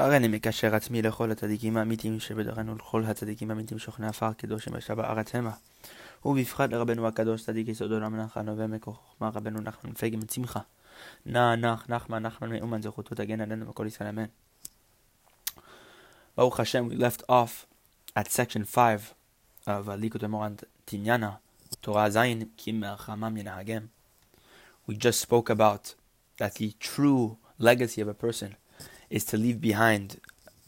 הריני מקשר עצמי לכל הצדיקים האמיתיים שבדורנו לכל הצדיקים האמיתיים שוכני עפר קדושים אשר בארץ המה. ובפחד לרבנו הקדוש צדיק יסוד עולם נח הנובע מכוחמה רבנו נחמן מפגם מצמחה. נע נח נחמן נחמן מאומן זכותו תגן עלינו וכל ישראל אמן. Baruch Hashem, we left off at section 5 of uh, Likut Moran Tinyana, Torah Zayin Kim Chamam Yenahagem. We just spoke about that the true legacy of a person is to leave behind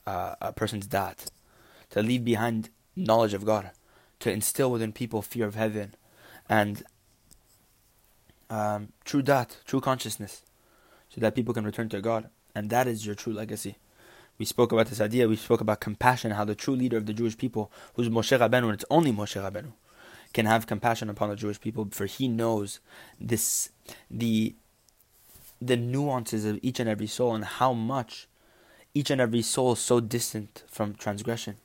uh, a person's dat, to leave behind knowledge of God, to instill within people fear of heaven, and um, true dat, true consciousness, so that people can return to God. And that is your true legacy. We spoke about this idea. We spoke about compassion, how the true leader of the Jewish people, who's Moshe Rabbeinu, and it's only Moshe Rabbeinu, can have compassion upon the Jewish people, for he knows this, the, the nuances of each and every soul, and how much each and every soul so distant from transgression.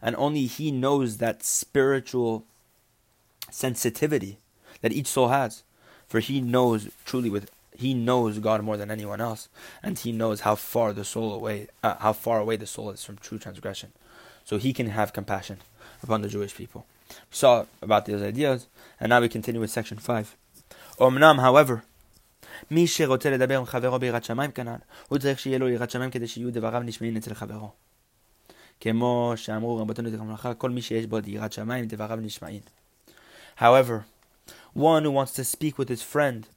And only He knows that spiritual sensitivity that each soul has. For He knows truly with He knows God more than anyone else, and He knows how far the soul away, uh, how far away the soul is from true transgression. So He can have compassion upon the Jewish people. We saw about these ideas, and now we continue with section five. Omnam, however, מי שרוצה לדבר עם חברו ביראת שמיים כנ"ל, הוא צריך שיהיה לו יראת שמיים כדי שיהיו דבריו נשמעים אצל חברו. כמו שאמרו רבותינו זכרם כל מי שיש בו יראת שמיים, דבריו נשמעים. However, one who wants to speak with his friend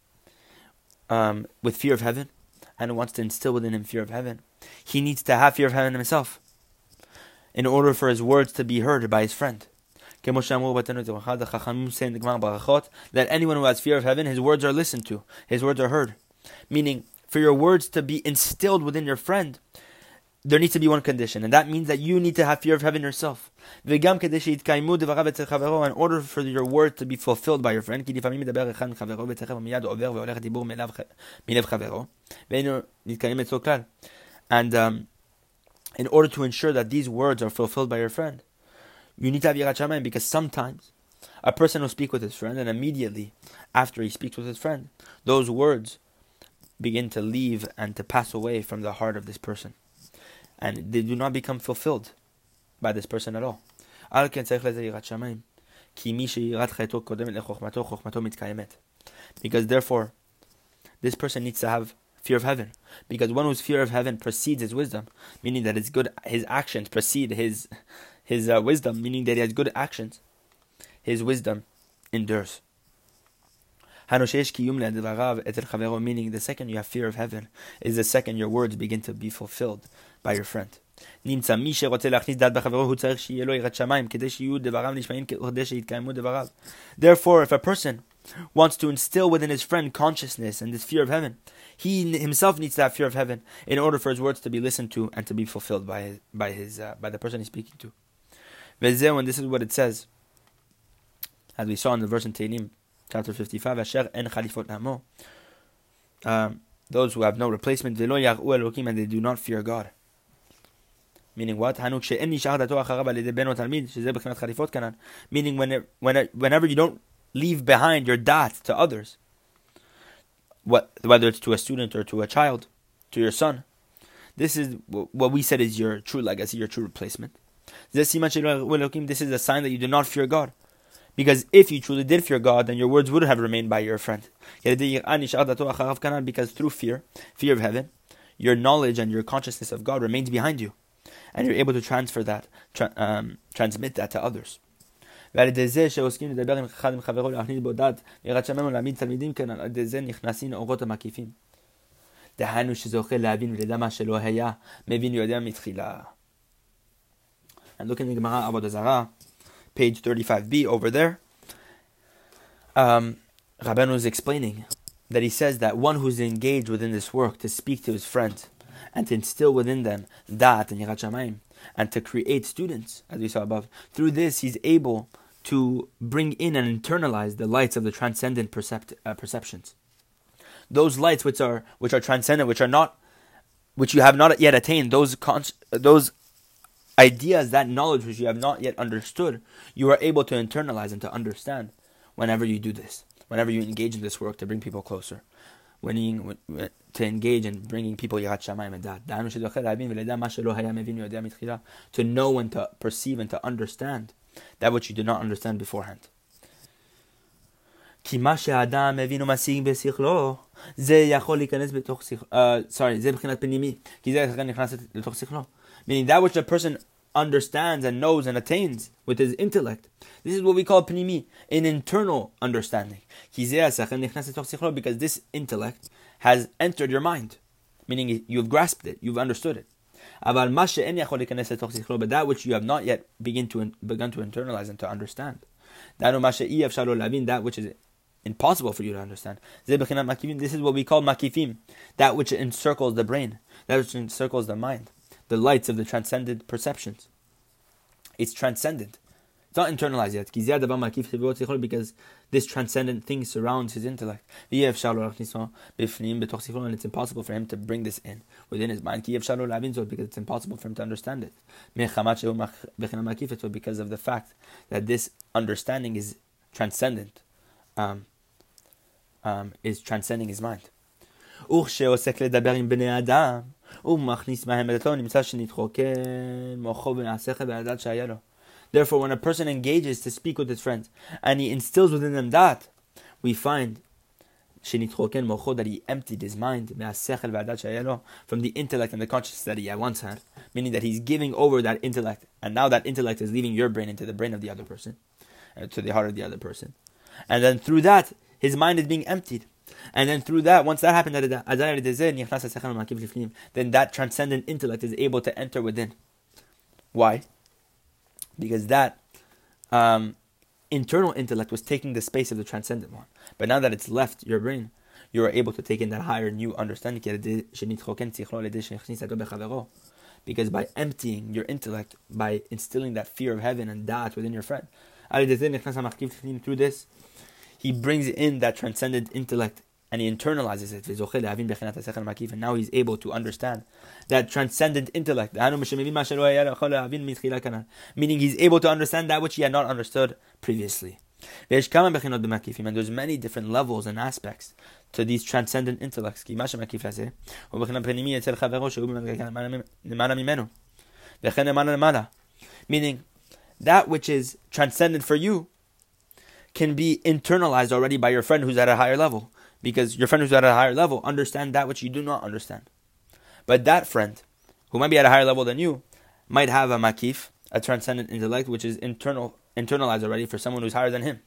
um, with fear of heaven, and who wants to instill within him fear of heaven, he needs to have fear of heaven himself in order for his words to be heard by his friend. that anyone who has fear of heaven, his words are listened to, his words are heard. Meaning, for your words to be instilled within your friend, there needs to be one condition, and that means that you need to have fear of heaven yourself. In order for your word to be fulfilled by your friend, and um, in order to ensure that these words are fulfilled by your friend, you need to have Yirat Shamayim because sometimes a person will speak with his friend and immediately after he speaks with his friend, those words begin to leave and to pass away from the heart of this person. And they do not become fulfilled by this person at all. Because therefore, this person needs to have fear of heaven. Because one whose fear of heaven precedes his wisdom, meaning that his good his actions precede his his uh, wisdom, meaning that he has good actions, his wisdom endures. Meaning the second you have fear of heaven is the second your words begin to be fulfilled by your friend. Therefore, if a person wants to instill within his friend consciousness and this fear of heaven, he himself needs to have fear of heaven in order for his words to be listened to and to be fulfilled by his, by his uh, by the person he's speaking to. And this is what it says, as we saw in the verse in Tehillim, chapter 55, Asher en chalifot namo. Um, those who have no replacement, velo elokim, and they do not fear God. Meaning what? Meaning when, when, whenever you don't leave behind your dat to others, what, whether it's to a student or to a child, to your son, this is what we said is your true legacy, your true replacement. This is a sign that you do not fear God. Because if you truly did fear God, then your words would have remained by your friend. Because through fear, fear of heaven, your knowledge and your consciousness of God remains behind you. And you're able to transfer that, tra- um, transmit that to others. דהיינו שזוכה להבין ולדע מה שלא היה, מבין ויודע מתחילה. And look in the Gemara Avodah Zarah, page 35b over there. Um, Rabbeinu is explaining that he says that one who's engaged within this work to speak to his friends and to instill within them that and yirat shamayim and to create students, as we saw above, through this he's able to bring in and internalize the lights of the transcendent percept, uh, perceptions. Those lights which are which are transcendent, which are not, which you have not yet attained, those con- those ideas, that knowledge which you have not yet understood, you are able to internalize and to understand whenever you do this, whenever you engage in this work to bring people closer. winning, to engage in bringing people yirat shamayim and dat. To know and to perceive and to understand that which you did not understand beforehand. כי מה שהאדם מבין ומשיג בשכלו, זה יכול להיכנס בתוך שכלו, sorry, זה מבחינת פנימי, כי זה נכנס לתוך שכלו. Meaning that which a person understands and knows and attains with his intellect. This is what we call pnimi, an internal understanding. Because this intellect has entered your mind, meaning you've grasped it, you've understood it. But that which you have not yet begin to, begun to internalize and to understand. That which is impossible for you to understand. This is what we call makifim, that which encircles the brain, that which encircles the mind the lights of the transcendent perceptions. It's transcendent. It's not internalized yet. Because this transcendent thing surrounds his intellect. And it's impossible for him to bring this in within his mind. Because it's impossible for him to understand it. Because of the fact that this understanding is transcendent, um, um, is transcending his mind. Therefore, when a person engages to speak with his friends and he instills within them that, we find that he emptied his mind from the intellect and the consciousness that he at once had, meaning that he's giving over that intellect, and now that intellect is leaving your brain into the brain of the other person, uh, to the heart of the other person. And then through that, his mind is being emptied. And then through that, once that happened, then that transcendent intellect is able to enter within. Why? Because that um, internal intellect was taking the space of the transcendent one. But now that it's left your brain, you are able to take in that higher new understanding. Because by emptying your intellect, by instilling that fear of heaven and that within your friend, through this, he brings in that transcendent intellect and he internalizes it. And now he's able to understand that transcendent intellect. Meaning he's able to understand that which he had not understood previously. And there's many different levels and aspects to these transcendent intellects. Meaning that which is transcendent for you can be internalized already by your friend who's at a higher level. Because your friend who's at a higher level understand that which you do not understand. But that friend, who might be at a higher level than you, might have a makif, a transcendent intellect, which is internal internalized already for someone who's higher than him,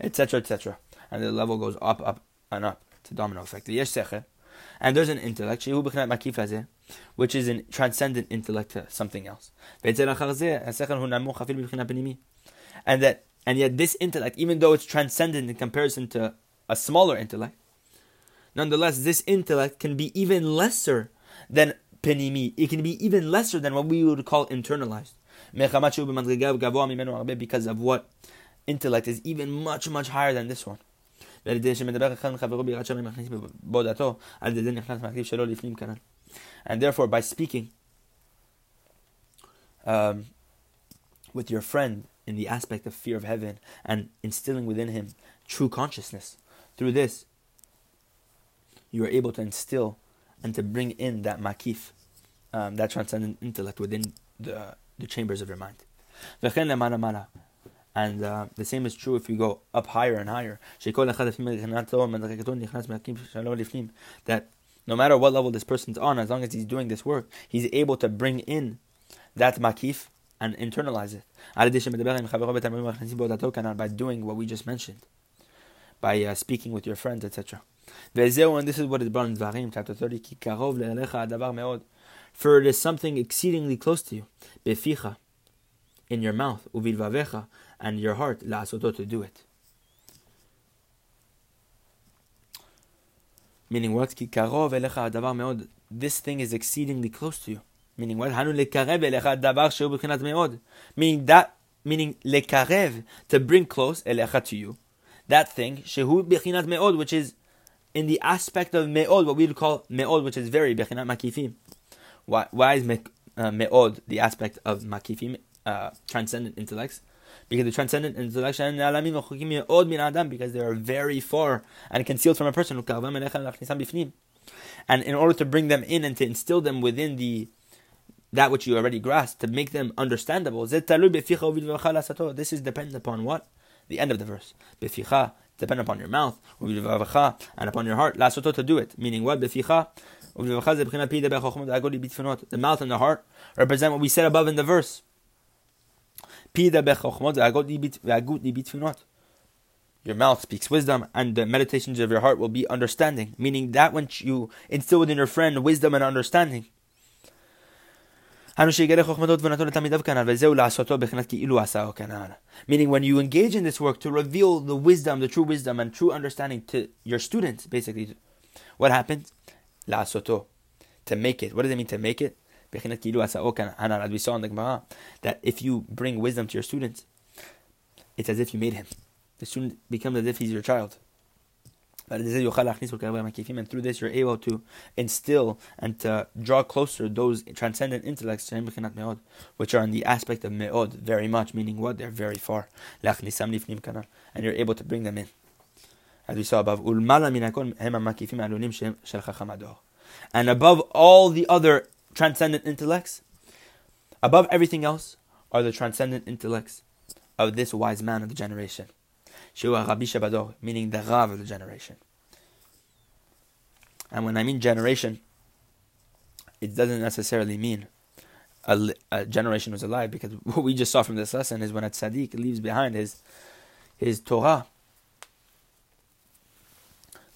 etc., etc. And the level goes up, up, and up to domino effect. And there's an intellect, which is a transcendent intellect something else. And that and yet, this intellect, even though it's transcendent in comparison to a smaller intellect, nonetheless, this intellect can be even lesser than penimi. It can be even lesser than what we would call internalized. Because of what intellect is even much, much higher than this one. And therefore, by speaking um, with your friend in the aspect of fear of heaven and instilling within him true consciousness. Through this, you are able to instill and to bring in that makif, um, that transcendent intellect within the, the chambers of your mind. And uh, the same is true if you go up higher and higher. That no matter what level this person's on, as long as he's doing this work, he's able to bring in that makif and internalize it. By doing what we just mentioned, by uh, speaking with your friends, etc. And this is what is brought in Dvarim, chapter 30. For it is something exceedingly close to you, in your mouth, and your heart, to do it. Meaning what? This thing is exceedingly close to you. Meaning what? Hanu lekarev elecha davar shehu b'chinat me'od. Meaning that, meaning lekarev, to bring close, elecha to you. That thing, shehu bechinat me'od, which is in the aspect of me'od, what we would call me'od, which is very bechinat makifim. Why, why is me, uh, me'od the aspect of makifim, uh, transcendent intellects? Because the transcendent intellection because they are very far and concealed from a person. And in order to bring them in and to instill them within the that which you already grasped, to make them understandable, this is dependent upon what? The end of the verse. Depend upon your mouth, and upon your heart, to do it. Meaning what? The mouth and the heart represent what we said above in the verse. Your mouth speaks wisdom, and the meditations of your heart will be understanding, meaning that which you instill within your friend wisdom and understanding. Meaning, when you engage in this work to reveal the wisdom, the true wisdom, and true understanding to your students, basically, what happens? To make it. What does it mean to make it? As we saw in the Gemara, that if you bring wisdom to your students, it's as if you made him. The student becomes as if he's your child. And through this, you're able to instill and to draw closer those transcendent intellects, which are in the aspect of me'od, very much, meaning what? They're very far. And you're able to bring them in. As we saw above, and above all the other transcendent intellects. Above everything else are the transcendent intellects of this wise man of the generation. Shua Rabbi Shabador, meaning the Rav of the generation. And when I mean generation, it doesn't necessarily mean a, a generation was alive, because what we just saw from this lesson is when a tzaddik leaves behind his his Torah,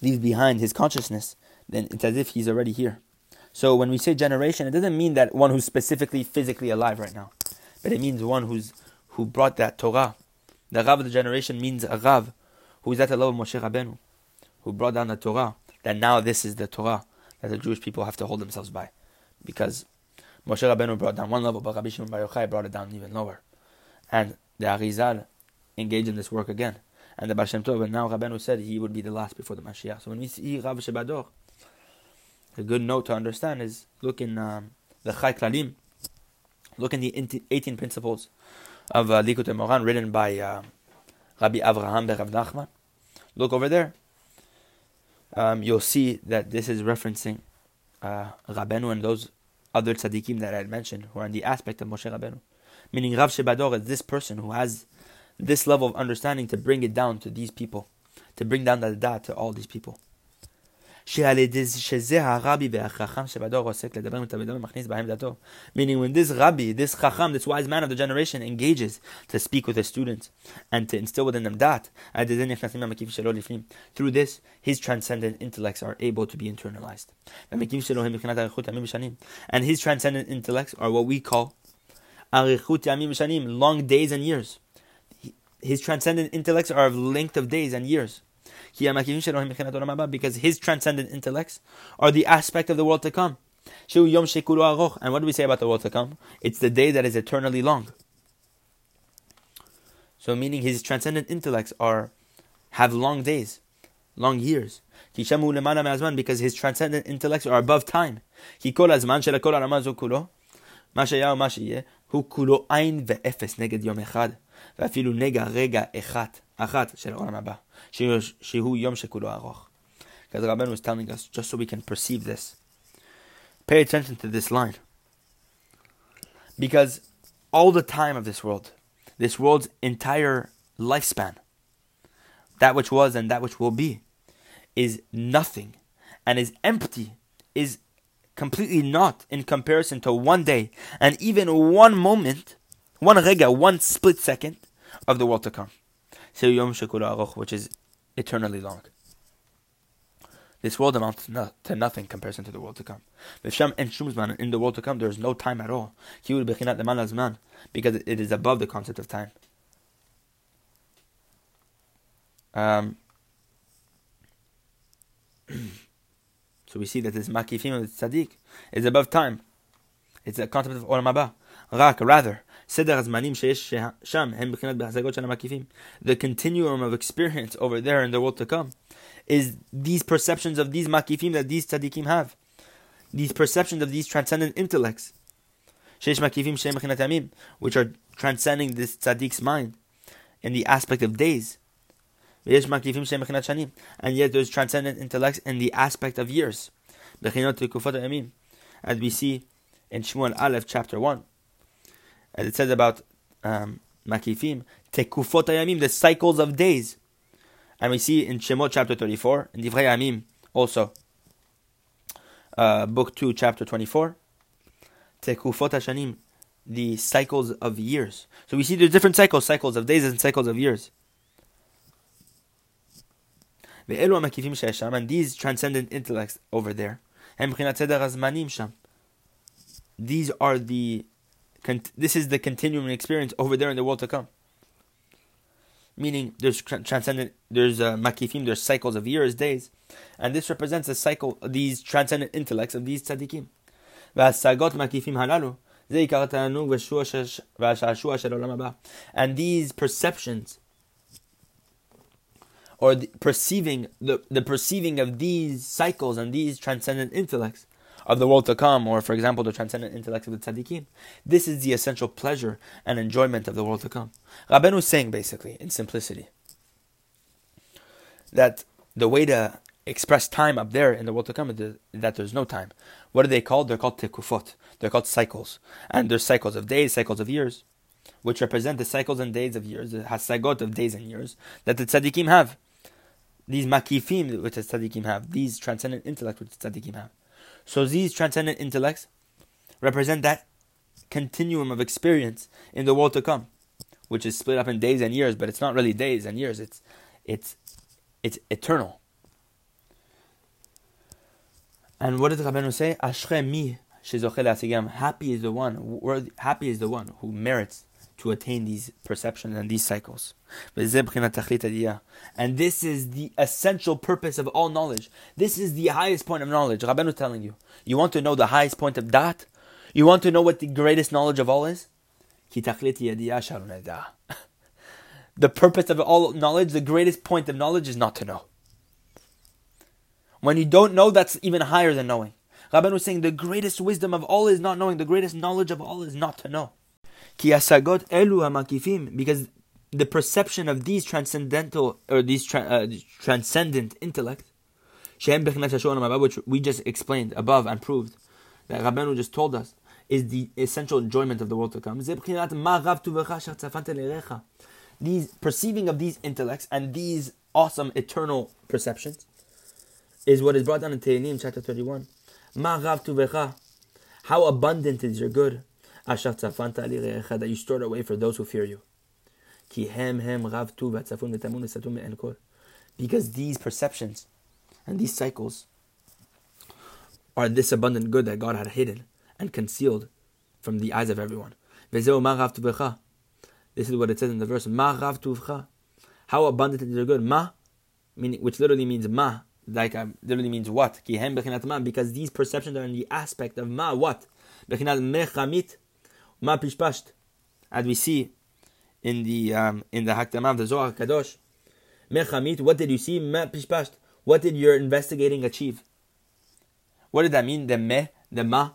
leaves behind his consciousness, then it's as if he's already here. So when we say generation, it doesn't mean that one who's specifically physically alive right now, but it means one who's who brought that Torah. The Rav of the generation means a Rav who is at the level of Moshe Rabbeinu, who brought down the Torah. That now this is the Torah that the Jewish people have to hold themselves by, because Moshe Rabbeinu brought down one level, but Rabbi Shimon Bar Yochai brought it down even lower, and the Arizal engaged in this work again. And the Baal Shem Tov, and now Rabbeinu said he would be the last before the Mashiach. So when we see Rav Shebador, a good note to understand is look in um, the Chai Klalim, look in the 18 principles of uh, Likutei Moharan written by uh, Rabbi Avraham Berav Nachman. Look over there. Um, you'll see that this is referencing uh, and those other tzaddikim that I had mentioned who are in the aspect of Moshe Rabbeinu. Meaning Rav Shebador is this person who has this level of understanding to bring it down to these people, to bring down the da to all these people. Meaning when this Rabbi, this Chacham, this wise man of the generation engages to speak with his students and to instill within them that, through this, his transcendent intellects are able to be internalized. And his transcendent intellects are what we call long days and years. His transcendent intellects are of length of days and years because his transcendent intellects are the aspect of the world to come. And what do we say about the world to come? It's the day that is eternally long. So meaning his transcendent intellects are have long days, long years. Because his transcendent intellects are above time. Who kulo ein ve'efes neged yom echad. ואפילו נגע רגע אחד, אחת של העולם הבא. Shehu Yom Shekulo Aroch. Because Rabban was telling us, just so we can perceive this. Pay attention to this line. Because all the time of this world, this world's entire lifespan, that which was and that which will be, is nothing and is empty, is completely not in comparison to one day and even one moment, one rega, one split second of the world to come which is eternally long. This world amounts to nothing in comparison to the world to come. In the world to come, there is no time at all. Because it is above the concept of time. Um, so we see that this makifim of tzaddik is above time. It's a concept of olam haba. Rak, rather, the continuum of experience over there in the world to come is these perceptions of these makifim that these tzaddikim have. These perceptions of these transcendent intellects. Which are transcending this tzaddik's mind. in the aspect of days. And yet there's transcendent intellects in the aspect of years. As we see in Shmuel Aleph chapter 1. As it says about um, Makifim, Tekufot the cycles of days. And we see in Shemot chapter 34, in Divrei Yamim also, uh, book 2, chapter 24, Tekufot the cycles of years. So we see the different cycles, cycles of days and cycles of years. And these transcendent intellects over there, these are the this is the continuing experience over there in the world to come. Meaning, there's transcendent, there's uh, makifim, there's cycles of years, days, and this represents a cycle these transcendent intellects of these tzaddikim. And these perceptions, or the perceiving the, the perceiving of these cycles and these transcendent intellects of the world to come, or for example, the transcendent intellect of the tzaddikim. This is the essential pleasure and enjoyment of the world to come. Rabbeinu is saying basically, in simplicity, that the way to express time up there in the world to come is that there's no time. What are they called? They're called tekufot. They're called cycles. And there's cycles of days, cycles of years, which represent the cycles and days of years, the hasagot of days and years that the tzaddikim have. These makifim which the tzaddikim have, these transcendent intellect which the tzaddikim have. So these transcendent intellects represent that continuum of experience in the world to come, which is split up in days and years, but it's not really days and years. It's it's it's eternal. And what did Rabbeinu say? Ashre mi Happy is the one. Worthy, happy is the one who merits to attain these perceptions and these cycles. And this is the essential purpose of all knowledge. This is the highest point of knowledge. Rabbeinu telling you. You want to know the highest point of dat? You want to know what the greatest knowledge of all is? the purpose of all knowledge, the greatest point of knowledge is not to know. When you don't know, that's even higher than knowing. Rabban was saying the greatest wisdom of all is not knowing, the greatest knowledge of all is not to know. Because the perception of these transcendental or these tra- uh, transcendent intellect, which we just explained above and proved, that Rabbeinu just told us, is the essential enjoyment of the world to come. These perceiving of these intellects and these awesome eternal perceptions is what is brought down in Tehillim chapter 31. How abundant is your good that you stored away for those who fear you. Because these perceptions and these cycles are this abundant good that God had hidden and concealed from the eyes of everyone. This is what it says in the verse. How abundant is your good? Ma, meaning, which literally means ma, like um, literally means what? Because these perceptions are in the aspect of ma, what? Ma pishpasht, as we see in the um, in the Hakdamah of the Zohar Kadosh. Mechamit, what did you see? Ma pishpasht. What did your investigating achieve? What did that mean? The me, the ma,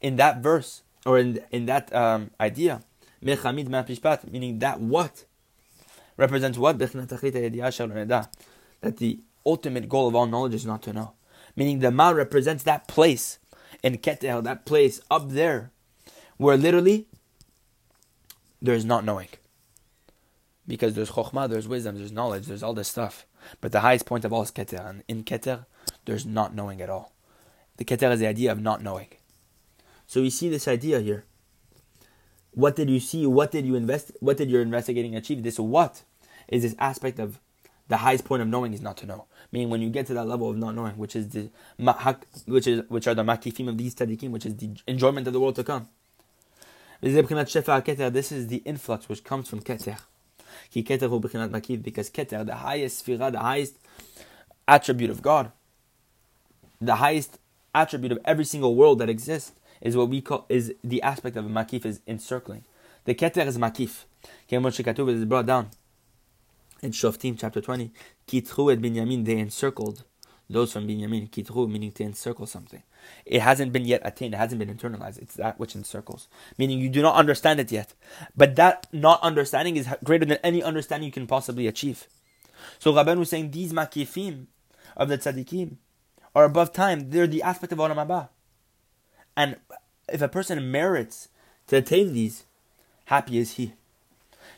in that verse or in in that um, idea. Mechamit ma pishpat, meaning that what represents what? That the ultimate goal of all knowledge is not to know. Meaning the ma represents that place in Keter, that place up there where literally there's not knowing. Because there's chokhmah, there's wisdom, there's knowledge, there's all this stuff. But the highest point of all is keter. And in keter, there's not knowing at all. The keter is the idea of not knowing. So we see this idea here. What did you see? What did you invest? What did your investigating achieve? This what is this aspect of the highest point of knowing is not to know. Meaning, when you get to that level of not knowing, which is the which is which are the makifim of these tzaddikim, which is the enjoyment of the world to come. This is the influx which comes from Keter. Because Keter, the highest sphira, the highest attribute of God, the highest attribute of every single world that exists, is what we call is the aspect of makif is encircling. The Keter is makif. It is brought down in Shoftim chapter 20. Kitru et Binyamin, they encircled those from Binyamin, kitru, meaning to encircle something. It hasn't been yet attained, it hasn't been internalized. It's that which encircles. Meaning you do not understand it yet. But that not understanding is greater than any understanding you can possibly achieve. So Rabban was saying these makifim of the tzaddikim are above time. They're the aspect of Olam Haba. And if a person merits to attain these, happy is he.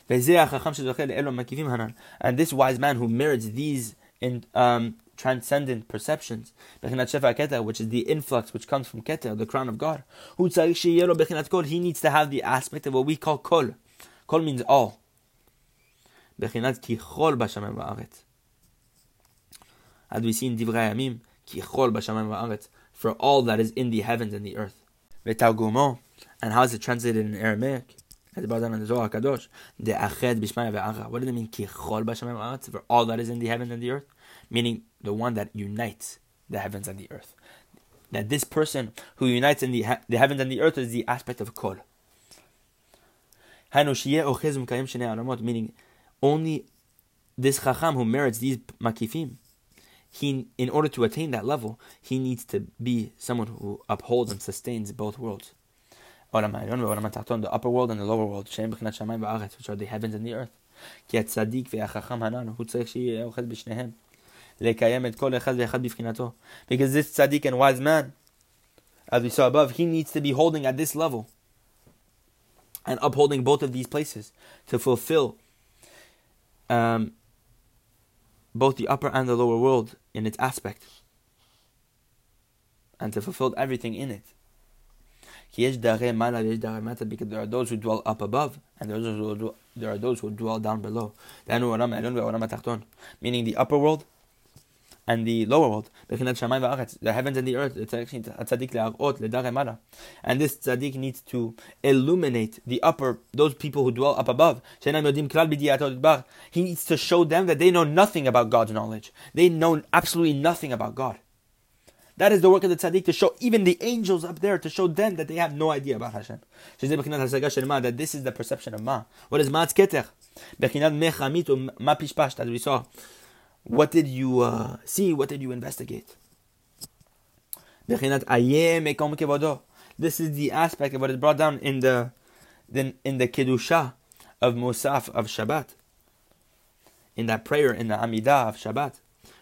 And this wise man who merits these in um, transcendent perceptions, which is the influx which comes from Keter, the crown of God, he needs to have the aspect of what we call kol. Kol means all. As we see in Divrei Yamim, for all that is in the heavens and the earth. And how is it translated in Aramaic? As the. What does it mean? Kichol b'shamayim for all that is in the heavens and the earth, meaning the one that unites the heavens and the earth. That this person who unites in the the heavens and the earth is the aspect of kol. Meaning, only this chacham who merits these makifim, he in order to attain that level, he needs to be someone who upholds and sustains both worlds. The upper world and the lower world, which are the heavens and the earth. Because this tzaddik and wise man, as we saw above, he needs to be holding at this level and upholding both of these places to fulfill um, both the upper and the lower world in its aspect and to fulfill everything in it. Because there are those who dwell up above, and there are those who, there are those who dwell down below. Meaning the upper world and the lower world. The heavens and the earth. And this tzaddik needs to illuminate the upper, those people who dwell up above. He needs to show them that they know nothing about God's knowledge. They know absolutely nothing about God. That is the work of the tzaddik to show even the angels up there to show them that they have no idea about Hashem. That this is the perception of ma. What is ma'atz keter? As we saw, what did you uh, see? What did you investigate? This is the aspect of what is brought down in the in the kedusha of Musaf of Shabbat. In that prayer in the Amidah of Shabbat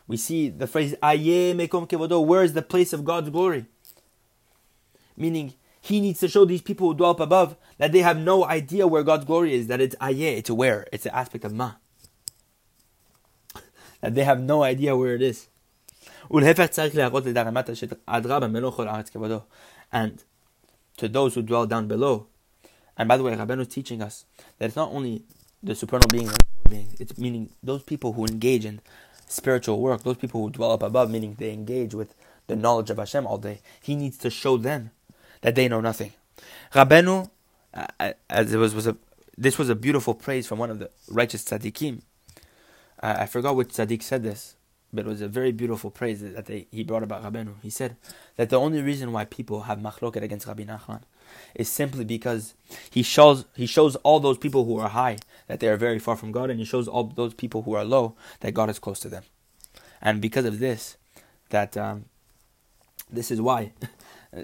we see the phrase Aye Mekom Kevodo, where is the place of God's glory? Meaning, he needs to show these people who dwell up above that they have no idea where God's glory is, that it's Aye, it's where, it's an aspect of Ma. That they have no idea where it is. And to those who dwell down below. And by the way, Rabbeinu is teaching us that it's not only the supernal being, it's meaning those people who engage in spiritual work, those people who dwell up above, meaning they engage with the knowledge of Hashem all day, he needs to show them that they know nothing. Rabenu, uh, as it was, was a, this was a beautiful praise from one of the righteous tzaddikim. Uh, I forgot which tzaddik said this, but it was a very beautiful praise that they, he brought about Rabenu. He said that the only reason why people have machloket against Rabbi Nachman is simply because he shows he shows all those people who are high that they are very far from God, and he shows all those people who are low that God is close to them. And because of this, that um, this is why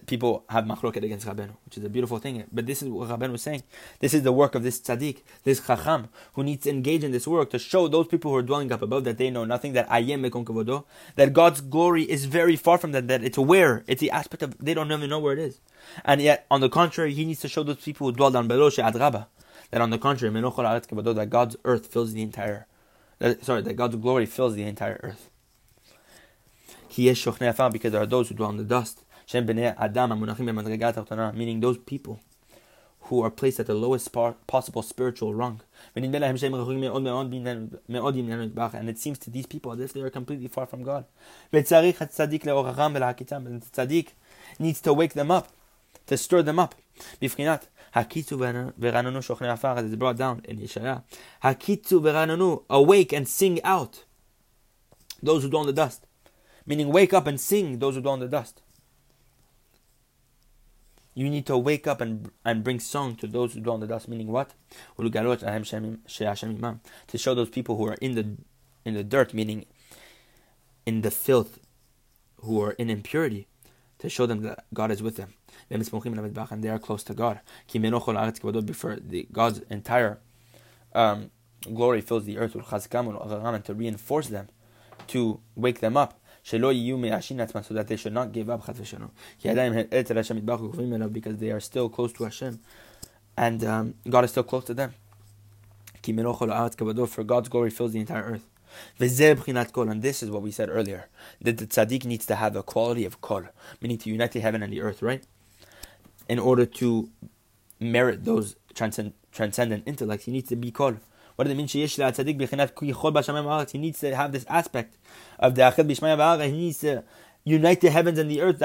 people have machloket against Rabbeinu, which is a beautiful thing. But this is what Rabbeinu was saying. This is the work of this tzaddik, this chacham, who needs to engage in this work to show those people who are dwelling up above that they know nothing, that ayem mekom that God's glory is very far from them, that it's where, it's the aspect of, they don't even know where it is. And yet, on the contrary, he needs to show those people who dwell down below, that on the contrary, that God's earth fills the entire, that, sorry, that God's glory fills the entire earth. Because there are those who dwell in the dust, Shem b'nei Adam b'madrigat meaning those people who are placed at the lowest possible spiritual rung. And it seems to these people as if they are completely far from God. And tzaddik needs to wake them up, to stir them up. As it's brought down in Yeshaya. Hakitzu verananu, awake and sing out those who dwell in the dust. Meaning, wake up and sing those who dwell in the dust. You need to wake up and and bring song to those who dwell in the dust. Meaning what? To show those people who are in the in the dirt, meaning in the filth who are in impurity to show them that God is with them. And they are close to God. Before the God's entire um, glory fills the earth and to reinforce them, to wake them up. So that they should not give up because they are still close to Hashem and um, God is still close to them. For God's glory fills the entire earth. And this is what we said earlier that the tzaddik needs to have a quality of kol, meaning to unite the heaven and the earth, right? In order to merit those transcend, transcendent intellects, he needs to be kol. What does it mean? He needs to have this aspect of the achad b'shmaya He needs to unite the heavens and the earth.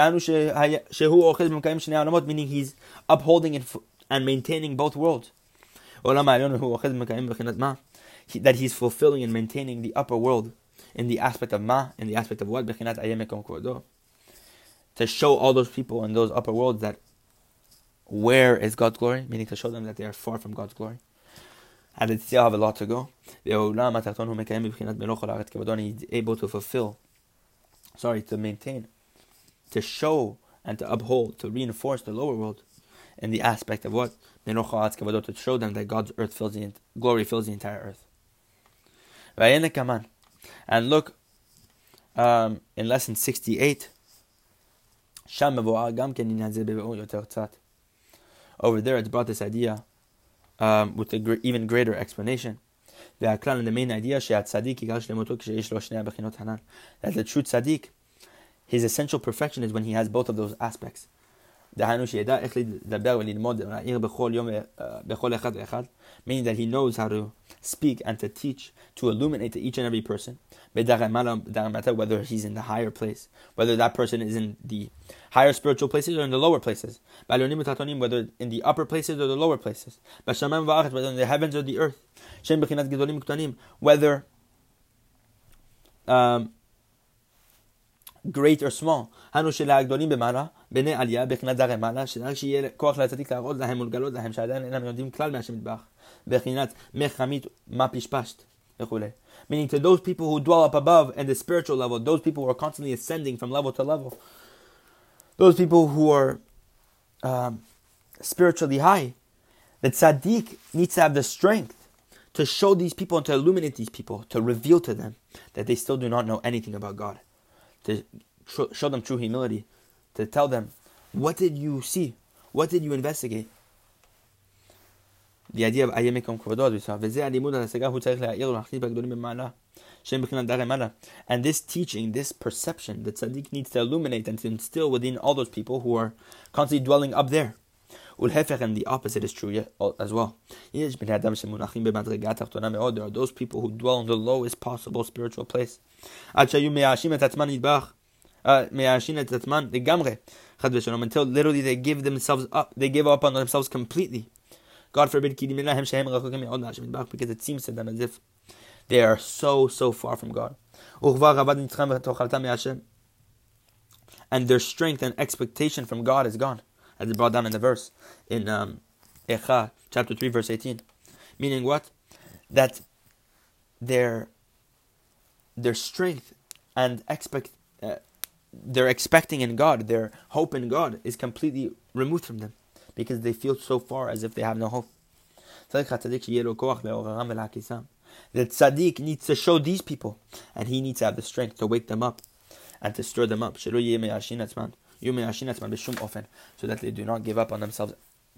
Meaning he's upholding it and maintaining both worlds that he's fulfilling and maintaining the upper world in the aspect of ma, in the aspect of what? To show all those people in those upper worlds that where is God's glory, meaning to show them that they are far from God's glory. And they still have a lot to go. He's able to fulfill, sorry, to maintain, to show and to uphold, to reinforce the lower world in the aspect of what? To show them that God's earth fills the glory fills the entire earth. And look, um, in lesson 68, over there it's brought this idea um, with a gr- even greater explanation. והכלל, the main idea שהצדיק יגאל שלמותו כשיש לו שני הבחינות הנ"ל. That the true tzaddik, his essential perfection is when he has both of those aspects. דהיינו שידע איך לדבר וללמוד ולהעיר בכל יום, בכל אחד ואחד, meaning that he knows how to speak and to teach, to illuminate to each and every person, whether he's in the higher place, whether that person is in the higher spiritual places or in the lower places, whether in the upper places or the lower places, whether in the heavens or the earth, whether um, great or small. הנו שלגדולים במעלה, בני עלייה, בחינת דרי מעלה, שרק שיהיה כוח לצדיק להראות להם ולגלות להם שעדיין אינם יודעים כלל מהשם מטבח, בחינת מחמית מה פשפשת וכולי. Meaning to those people who dwell up above and the spiritual level, those people who are constantly ascending from level to level, those people who are um, spiritually high, the tzaddik needs to have the strength to show these people and to illuminate these people, to reveal to them that they still do not know anything about God to show them true humility, to tell them, what did you see? What did you investigate? The idea of Ayemekom Kvodod, and this teaching, this perception, that tzaddik needs to illuminate and to instill within all those people who are constantly dwelling up there. And the opposite is true as well. There are those people who dwell in the lowest possible spiritual place. Uh, until literally they give themselves up, they give up on themselves completely. God forbid, because it seems to them as if they are so, so far from God. And their strength and expectation from God is gone as brought down in the verse in um, Echa, chapter 3, verse 18. Meaning what? That their their strength and expect uh, their expecting in God, their hope in God is completely removed from them because they feel so far as if they have no hope. The tzaddik needs to show these people, and he needs to have the strength to wake them up and to stir them up so that they do not give up on themselves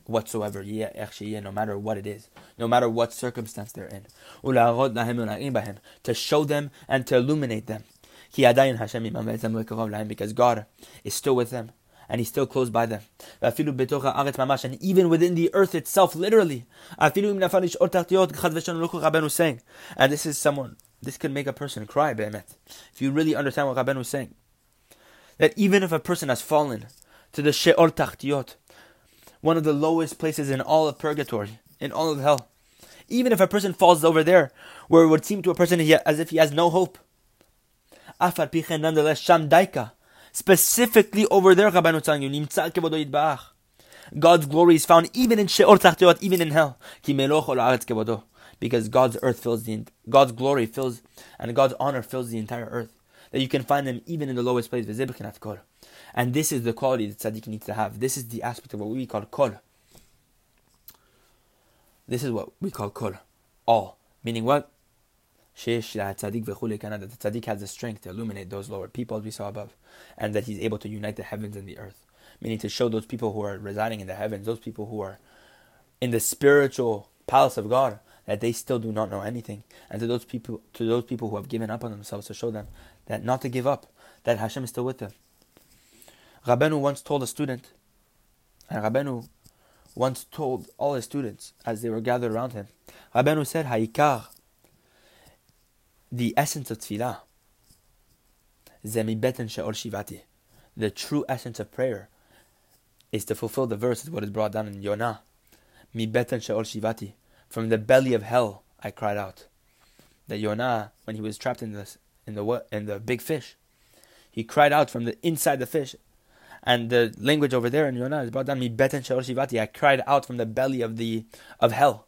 whatsoever, no matter what it is, no matter what circumstance they're in. To show them and to illuminate them. Because God is still with them and He's still close by them. And even within the earth itself, literally. And this is someone, this could make a person cry, If you really understand what Rabbeinu was saying that even if a person has fallen to the Sheol Tachtiyot, one of the lowest places in all of purgatory, in all of hell, even if a person falls over there, where it would seem to a person as if he has no hope, Afar Pichen nonetheless Sham Daika, specifically over there, Rabbanu telling you, God's glory is found even in Sheol Tachtiyot, even in hell. Because God's earth fills the God's glory fills and God's honor fills the entire earth. That you can find them even in the lowest place. And this is the quality that tzaddik needs to have. This is the aspect of what we call kol. This is what we call kol. All. Meaning what? That the tzaddik has the strength to illuminate those lower people we saw above. And that he's able to unite the heavens and the earth. Meaning to show those people who are residing in the heavens, those people who are in the spiritual palace of God, that they still do not know anything. And to those people to those people who have given up on themselves to show them that not to give up, that Hashem is still with them. Rabenu once told a student, and Rabenu once told all his students as they were gathered around him, Rabenu said, Haikar, the essence of tefillah, zemibeten she'ol shivati, the true essence of prayer is to fulfill the verse, what is brought down in Yonah, mi beten shivati, from the belly of hell I cried out. That Yonah, when he was trapped in the in the in the big fish, he cried out from the inside the fish, and the language over there in Yonah is brought down. Mi beten shivati. I cried out from the belly of the of hell.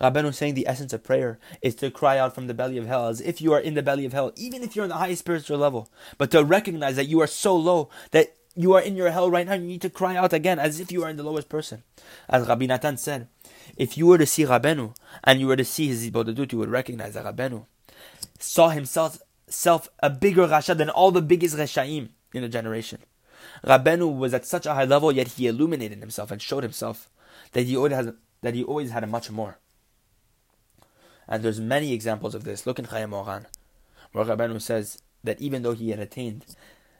Rabbanu saying the essence of prayer is to cry out from the belly of hell as if you are in the belly of hell, even if you're on the highest spiritual level, but to recognize that you are so low that you are in your hell right now. You need to cry out again as if you are in the lowest person. As Rabbi Natan said, if you were to see Rabenu and you were to see his Hitbodedut, you would recognize that Rabenu saw himself self a bigger Rasha than all the biggest Reshaim in the generation. Rabenu was at such a high level, yet he illuminated himself and showed himself that he always has, that he always had a much more. And there's many examples of this. Look in Chayei Moharan, where Rabenu says that even though he had attained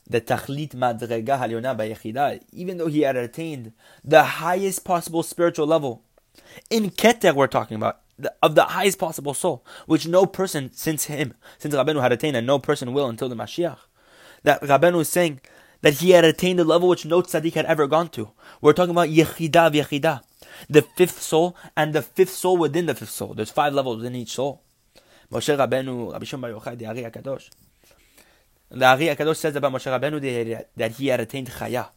the Tachlit Madrega Halyona Bayechida, even though he had attained the highest possible spiritual level, in Keter we're talking about, of the highest possible soul, which no person since him, since Rabenu had attained, and no person will until the Mashiach. That Rabenu is saying that he had attained a level which no tzaddik had ever gone to. We're talking about Yechida Yechida, the fifth soul, and the fifth soul within the fifth soul. There's five levels within each soul. Moshe Rabenu, Rabbi Shimon Bar Yochai, the Ari HaKadosh. The Ari HaKadosh says about Moshe Rabenu that he had attained Chaya,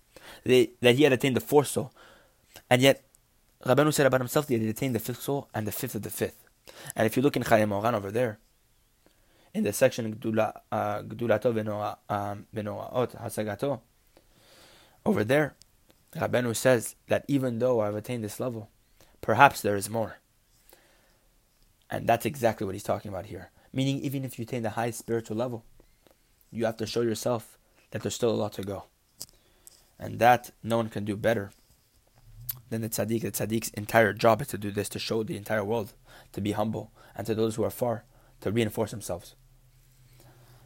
that he had attained the fourth soul. And yet, Rabenu said about himself that he attained the fifth soul and the fifth of the fifth. And if you look in Chayei Moharan over there, in the section Gdulato uh, um, Hasagato, over there, Rabenu says that even though I've attained this level, perhaps there is more. And that's exactly what he's talking about here. Meaning, even if you attain the highest spiritual level, you have to show yourself that there's still a lot to go. And that no one can do better than the tzaddik. The tzaddik's entire job is to do this, to show the entire world, to be humble, and to those who are far, to reinforce themselves.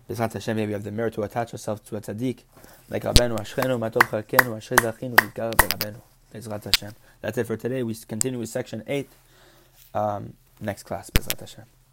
Bezrat Hashem, maybe we have the merit to attach ourselves to a tzaddik, like Rabbeinu, Ashchenu, Matov Chalkenu, Ashrei Zachinu, Nidkar Rabbeinu. Bezrat Hashem. That's it for today. We continue with section 8. Um, next class, Bezrat Hashem.